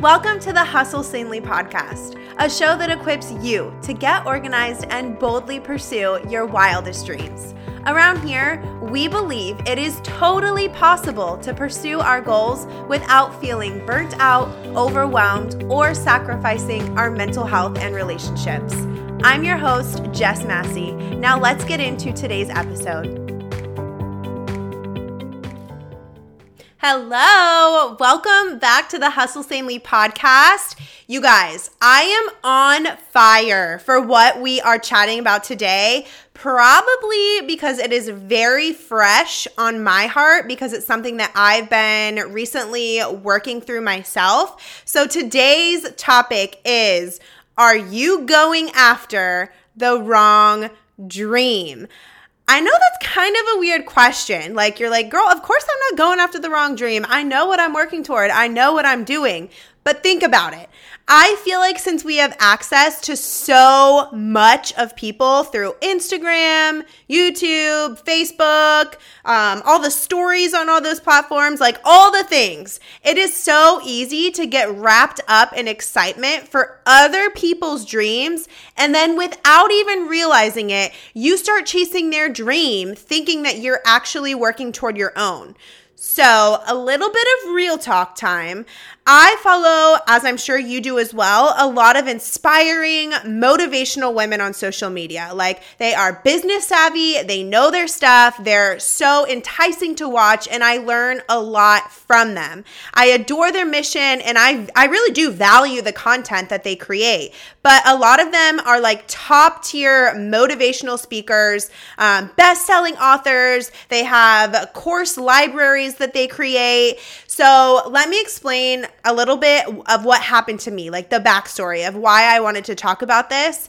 Welcome to the Hustle Sanely podcast, a show that equips you to get organized and boldly pursue your wildest dreams. Around here, we believe it is totally possible to pursue our goals without feeling burnt out, overwhelmed, or sacrificing our mental health and relationships. I'm your host, Jess Massey. Now let's get into today's episode. Hello, welcome back to the Hustle Sanely podcast. You guys, I am on fire for what we are chatting about today. Probably because it is very fresh on my heart because it's something that I've been recently working through myself. So today's topic is Are you going after the wrong dream? I know that's kind of a weird question. Like, you're like, girl, of course I'm not going after the wrong dream. I know what I'm working toward, I know what I'm doing. But think about it. I feel like since we have access to so much of people through Instagram, YouTube, Facebook, um, all the stories on all those platforms, like all the things, it is so easy to get wrapped up in excitement for other people's dreams. And then without even realizing it, you start chasing their dream, thinking that you're actually working toward your own. So, a little bit of real talk time. I follow, as I'm sure you do as well, a lot of inspiring, motivational women on social media. Like they are business savvy, they know their stuff, they're so enticing to watch, and I learn a lot from them. I adore their mission and I, I really do value the content that they create. But a lot of them are like top tier motivational speakers, um, best selling authors, they have course libraries that they create. So let me explain a little bit of what happened to me, like the backstory of why I wanted to talk about this.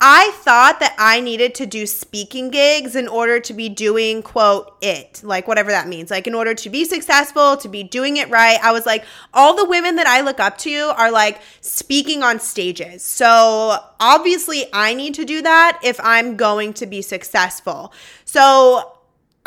I thought that I needed to do speaking gigs in order to be doing, quote, it, like whatever that means. Like, in order to be successful, to be doing it right. I was like, all the women that I look up to are like speaking on stages. So, obviously, I need to do that if I'm going to be successful. So,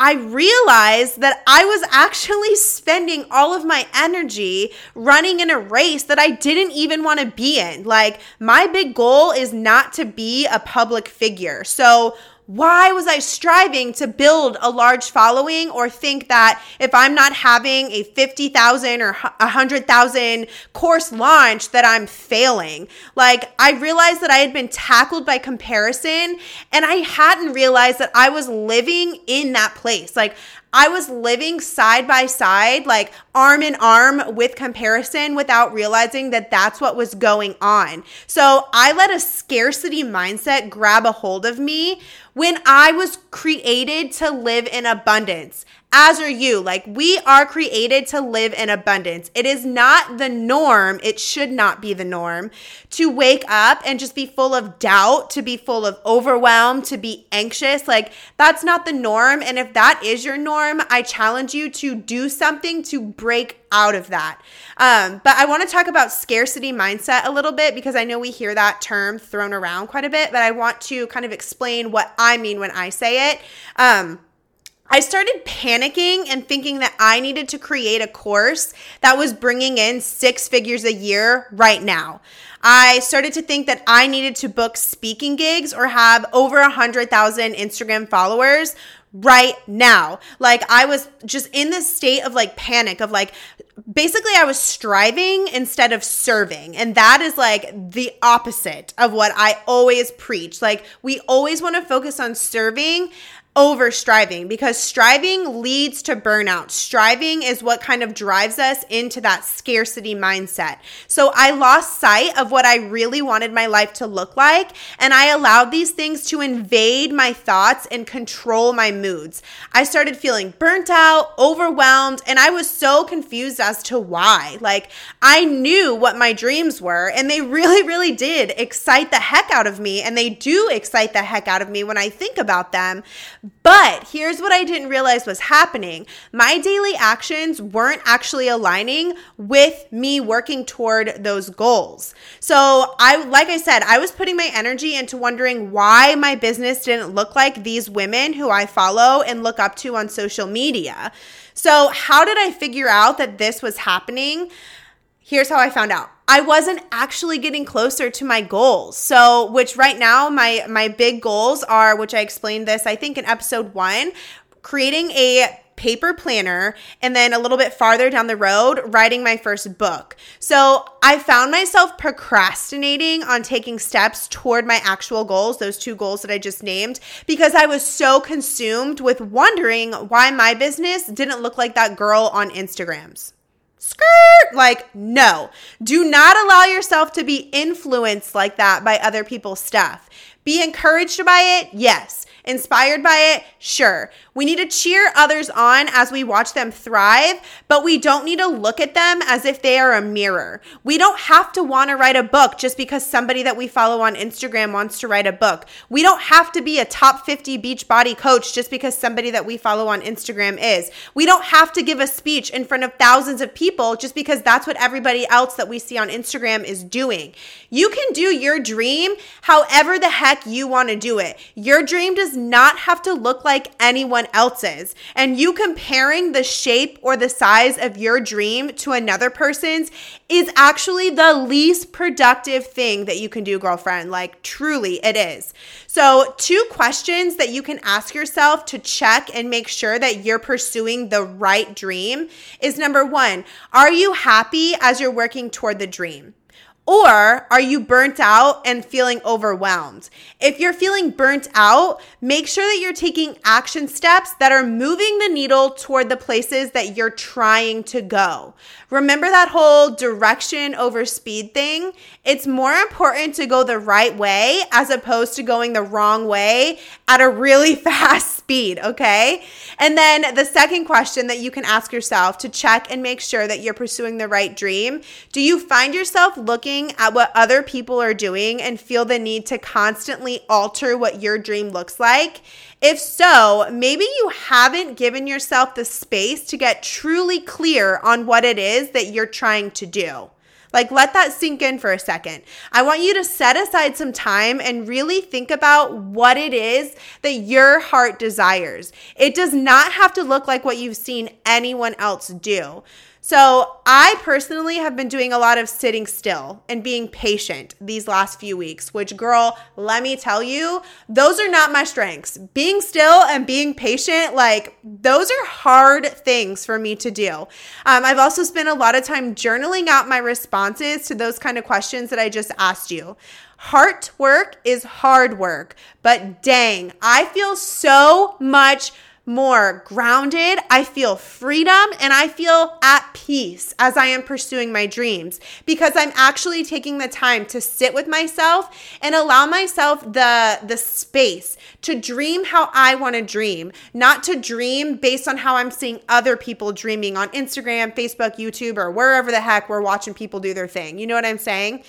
I realized that I was actually spending all of my energy running in a race that I didn't even want to be in. Like, my big goal is not to be a public figure. So, why was I striving to build a large following or think that if I'm not having a 50,000 or 100,000 course launch that I'm failing? Like I realized that I had been tackled by comparison and I hadn't realized that I was living in that place. Like I was living side by side, like arm in arm with comparison without realizing that that's what was going on. So I let a scarcity mindset grab a hold of me when I was created to live in abundance as are you. Like, we are created to live in abundance. It is not the norm. It should not be the norm to wake up and just be full of doubt, to be full of overwhelm, to be anxious. Like, that's not the norm. And if that is your norm, I challenge you to do something to break out of that. Um, but I want to talk about scarcity mindset a little bit because I know we hear that term thrown around quite a bit, but I want to kind of explain what I mean when I say it. Um, I started panicking and thinking that I needed to create a course that was bringing in six figures a year right now. I started to think that I needed to book speaking gigs or have over a 100,000 Instagram followers right now. Like I was just in this state of like panic of like basically I was striving instead of serving. And that is like the opposite of what I always preach. Like we always want to focus on serving over striving because striving leads to burnout. Striving is what kind of drives us into that scarcity mindset. So I lost sight of what I really wanted my life to look like, and I allowed these things to invade my thoughts and control my moods. I started feeling burnt out, overwhelmed, and I was so confused as to why. Like, I knew what my dreams were, and they really, really did excite the heck out of me, and they do excite the heck out of me when I think about them. But here's what I didn't realize was happening my daily actions weren't actually aligning with me working toward those goals. So, I, like I said, I was putting my energy into wondering why my business didn't look like these women who I follow and look up to on social media. So, how did I figure out that this was happening? Here's how I found out. I wasn't actually getting closer to my goals. So, which right now my my big goals are which I explained this I think in episode 1, creating a paper planner and then a little bit farther down the road writing my first book. So, I found myself procrastinating on taking steps toward my actual goals, those two goals that I just named, because I was so consumed with wondering why my business didn't look like that girl on Instagrams skirt. Like, no, do not allow yourself to be influenced like that by other people's stuff. Be encouraged by it, yes. Inspired by it? Sure. We need to cheer others on as we watch them thrive, but we don't need to look at them as if they are a mirror. We don't have to want to write a book just because somebody that we follow on Instagram wants to write a book. We don't have to be a top 50 Beachbody coach just because somebody that we follow on Instagram is. We don't have to give a speech in front of thousands of people just because that's what everybody else that we see on Instagram is doing. You can do your dream however the heck you want to do it. Your dream does not have to look like anyone else's. And you comparing the shape or the size of your dream to another person's is actually the least productive thing that you can do, girlfriend. Like, truly, it is. So, two questions that you can ask yourself to check and make sure that you're pursuing the right dream is number one, are you happy as you're working toward the dream? Or are you burnt out and feeling overwhelmed? If you're feeling burnt out, make sure that you're taking action steps that are moving the needle toward the places that you're trying to go. Remember that whole direction over speed thing? It's more important to go the right way as opposed to going the wrong way at a really fast speed, okay? And then the second question that you can ask yourself to check and make sure that you're pursuing the right dream do you find yourself looking at what other people are doing and feel the need to constantly alter what your dream looks like? If so, maybe you haven't given yourself the space to get truly clear on what it is that you're trying to do. Like, let that sink in for a second. I want you to set aside some time and really think about what it is that your heart desires. It does not have to look like what you've seen anyone else do. So, I personally have been doing a lot of sitting still and being patient these last few weeks, which, girl, let me tell you, those are not my strengths. Being still and being patient, like, those are hard things for me to do. Um, I've also spent a lot of time journaling out my responses to those kind of questions that I just asked you. Heart work is hard work, but dang, I feel so much more grounded, I feel freedom, and I feel at peace as I am pursuing my dreams because I'm actually taking the time to sit with myself and allow myself the the space to dream how I want to dream, not to dream based on how I'm seeing other people dreaming on Instagram, Facebook, YouTube, or wherever the heck we're watching people do their thing. You know what I'm saying?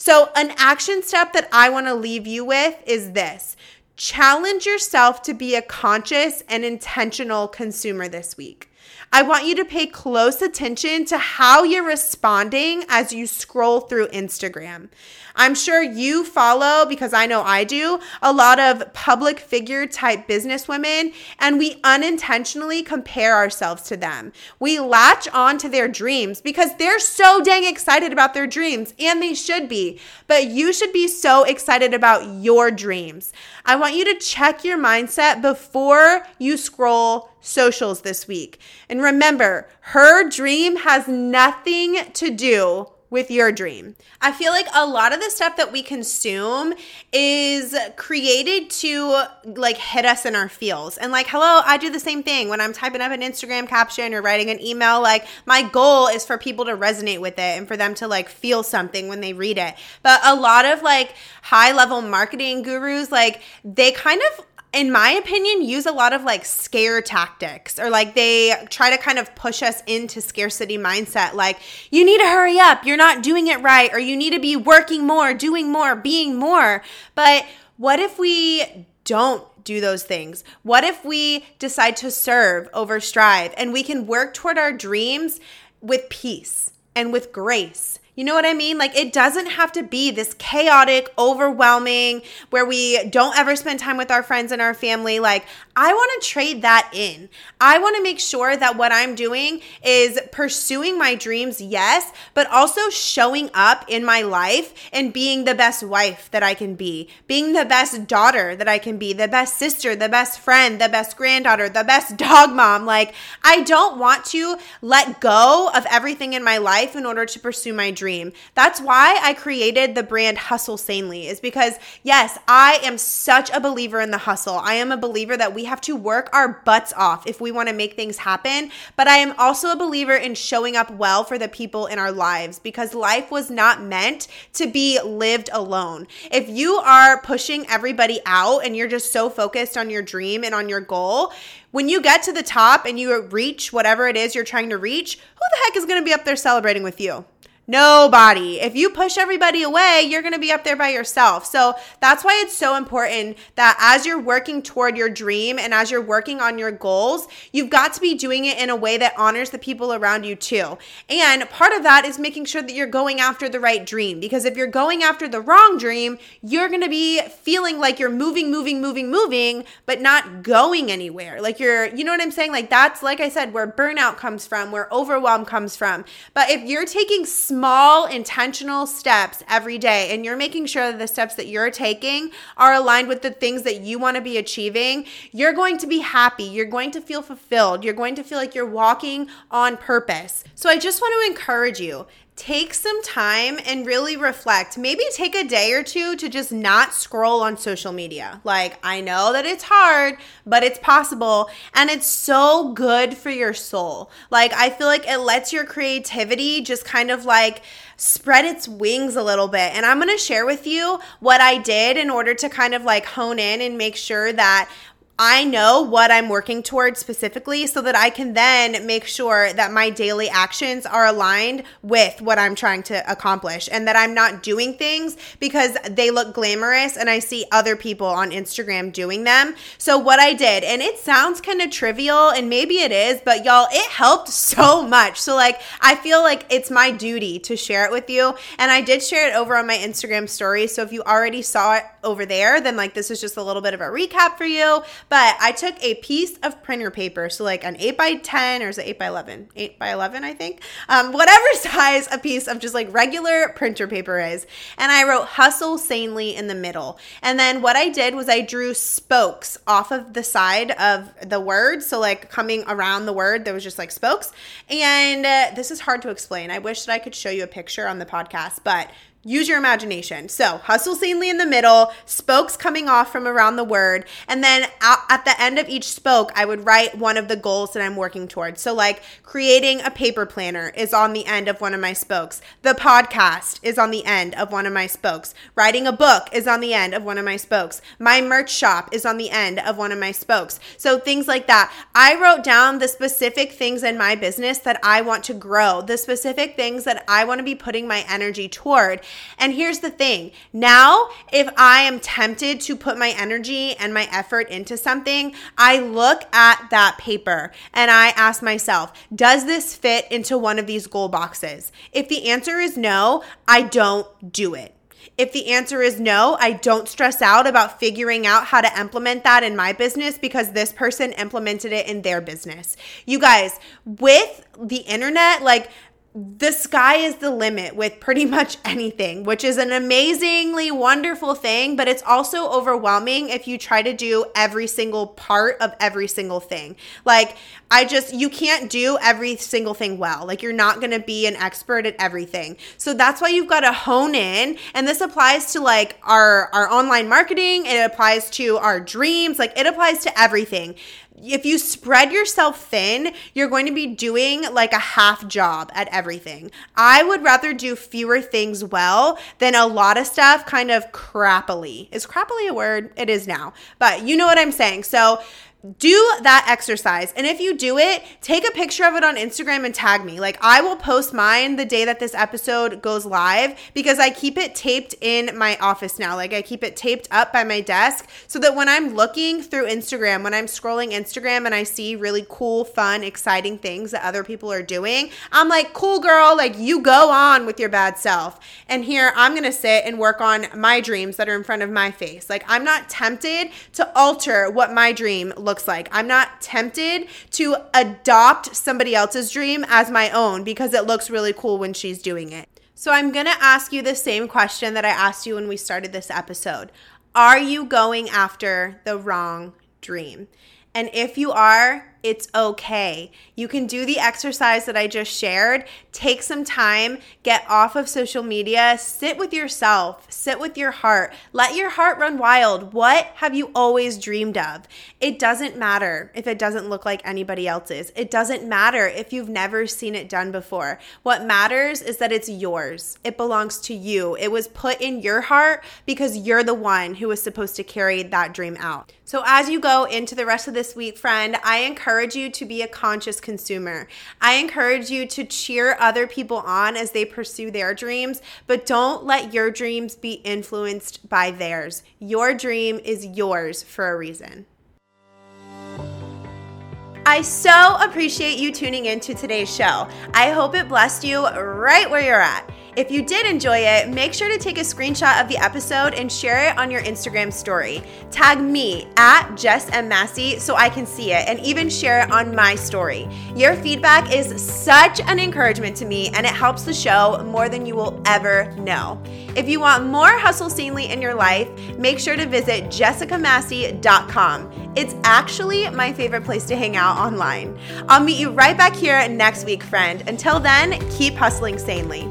So, an action step that I want to leave you with is this Challenge yourself to be a conscious and intentional consumer this week. I want you to pay close attention to how you're responding as you scroll through Instagram. I'm sure you follow, because I know I do, a lot of public figure type business women, and we unintentionally compare ourselves to them. We latch on to their dreams because they're so dang excited about their dreams, and they should be. But you should be so excited about your dreams. I want you to check your mindset before you scroll socials this week. And remember, her dream has nothing to do with your dream. I feel like a lot of the stuff that we consume is created to like hit us in our feels. And like, hello, I do the same thing when I'm typing up an Instagram caption or writing an email. Like, my goal is for people to resonate with it and for them to like feel something when they read it. But a lot of like high level marketing gurus, like, they kind of in my opinion, use a lot of like scare tactics or like they try to kind of push us into scarcity mindset. Like, you need to hurry up, you're not doing it right, or you need to be working more, doing more, being more. But what if we don't do those things? What if we decide to serve over strive and we can work toward our dreams with peace and with grace? You know what I mean? Like, it doesn't have to be this chaotic, overwhelming, where we don't ever spend time with our friends and our family. Like, I want to trade that in. I want to make sure that what I'm doing is pursuing my dreams, yes, but also showing up in my life and being the best wife that I can be, being the best daughter that I can be, the best sister, the best friend, the best granddaughter, the best dog mom. Like, I don't want to let go of everything in my life in order to pursue my dream. That's why I created the brand Hustle Sanely, is because, yes, I am such a believer in the hustle. I am a believer that we have to work our butts off if we want to make things happen. But I am also a believer in showing up well for the people in our lives because life was not meant to be lived alone. If you are pushing everybody out and you're just so focused on your dream and on your goal, when you get to the top and you reach whatever it is you're trying to reach, who the heck is going to be up there celebrating with you? Nobody. If you push everybody away, you're going to be up there by yourself. So that's why it's so important that as you're working toward your dream and as you're working on your goals, you've got to be doing it in a way that honors the people around you too. And part of that is making sure that you're going after the right dream because if you're going after the wrong dream, you're going to be feeling like you're moving, moving, moving, moving, but not going anywhere. Like you're, you know what I'm saying? Like that's, like I said, where burnout comes from, where overwhelm comes from. But if you're taking small small intentional steps every day and you're making sure that the steps that you're taking are aligned with the things that you want to be achieving, you're going to be happy. You're going to feel fulfilled. You're going to feel like you're walking on purpose. So I just want to encourage you take some time and really reflect. Maybe take a day or two to just not scroll on social media. Like, I know that it's hard, but it's possible. And it's so good for your soul. Like, I feel like it lets your creativity just kind of like, spread its wings a little bit. And I'm to share with you what I did in order to kind of like hone in and make sure that I know what I'm working towards specifically so that I can then make sure that my daily actions are aligned with what I'm trying to accomplish and that I'm not doing things because they look glamorous and I see other people on Instagram doing them. So, what I did, and it sounds kind of trivial and maybe it is, but y'all, it helped so much. So, like, I feel like it's my duty to share it with you. And I did share it over on my Instagram story. So, if you already saw it over there, then like this is just a little bit of a recap for you. But I took a piece of printer paper, so like an 8 by 10 or is it 8 by 11? 8 by 11, I think. Um, whatever size a piece of just like regular printer paper is. And I wrote hustle sanely in the middle. And then what I did was I drew spokes off of the side of the word. So like coming around the word, there was just like spokes. And uh, this is hard to explain. I wish that I could show you a picture on the podcast, but Use your imagination. So, hustle sanely in the middle, spokes coming off from around the word. And then at the end of each spoke, I would write one of the goals that I'm working towards. So, like creating a paper planner is on the end of one of my spokes. The podcast is on the end of one of my spokes. Writing a book is on the end of one of my spokes. My merch shop is on the end of one of my spokes. So, things like that. I wrote down the specific things in my business that I want to grow, the specific things that I want to be putting my energy toward. And here's the thing now, if I am tempted to put my energy and my effort into something, I look at that paper and I ask myself, does this fit into one of these goal boxes? If the answer is no, I don't do it. If the answer is no, I don't stress out about figuring out how to implement that in my business because this person implemented it in their business. You guys, with the internet, like the sky is the limit with pretty much anything, which is an amazingly wonderful thing, but it's also overwhelming if you try to do every single part of every single thing. Like, I just, you can't do every single thing well. Like, you're not gonna be an expert at everything. So that's why you've gotta hone in. And this applies to like our, our online marketing, it applies to our dreams, like, it applies to everything if you spread yourself thin, you're going to be doing like a half job at everything. I would rather do fewer things well than a lot of stuff kind of crappily. Is crappily a word? It is now. But you know what I'm saying. So do that exercise. And if you do it, take a picture of it on Instagram and tag me. Like I will post mine the day that this episode goes live because I keep it taped in my office now. Like I keep it taped up by my desk so that when I'm looking through Instagram, when I'm scrolling Instagram and I see really cool, fun, exciting things that other people are doing, I'm like, cool girl, like you go on with your bad self. And here I'm going to sit and work on my dreams that are in front of my face. Like I'm not tempted to alter what my dream looks like. I'm not tempted to adopt somebody else's dream as my own because it looks really cool when she's doing it. So I'm going to ask you the same question that I asked you when we started this episode. Are you going after the wrong dream? And if you are, it's okay. You can do the exercise that I just shared. Take some time, get off of social media, sit with yourself, sit with your heart. Let your heart run wild. What have you always dreamed of? It doesn't matter if it doesn't look like anybody else's. It doesn't matter if you've never seen it done before. What matters is that it's yours. It belongs to you. It was put in your heart because you're the one who was supposed to carry that dream out. So as you go into the rest of this week, friend, I encourage encourage you to be a conscious consumer. I encourage you to cheer other people on as they pursue their dreams, but don't let your dreams be influenced by theirs. Your dream is yours for a reason. I so appreciate you tuning in to today's show. I hope it blessed you right where you're at. If you did enjoy it, make sure to take a screenshot of the episode and share it on your Instagram story. Tag me at Jess M. Massey so I can see it and even share it on my story. Your feedback is such an encouragement to me and it helps the show more than you will ever know. If you want more Hustle Sanely in your life, make sure to visit jessicamassey.com. It's actually my favorite place to hang out online. I'll meet you right back here next week, friend. Until then, keep hustling sanely.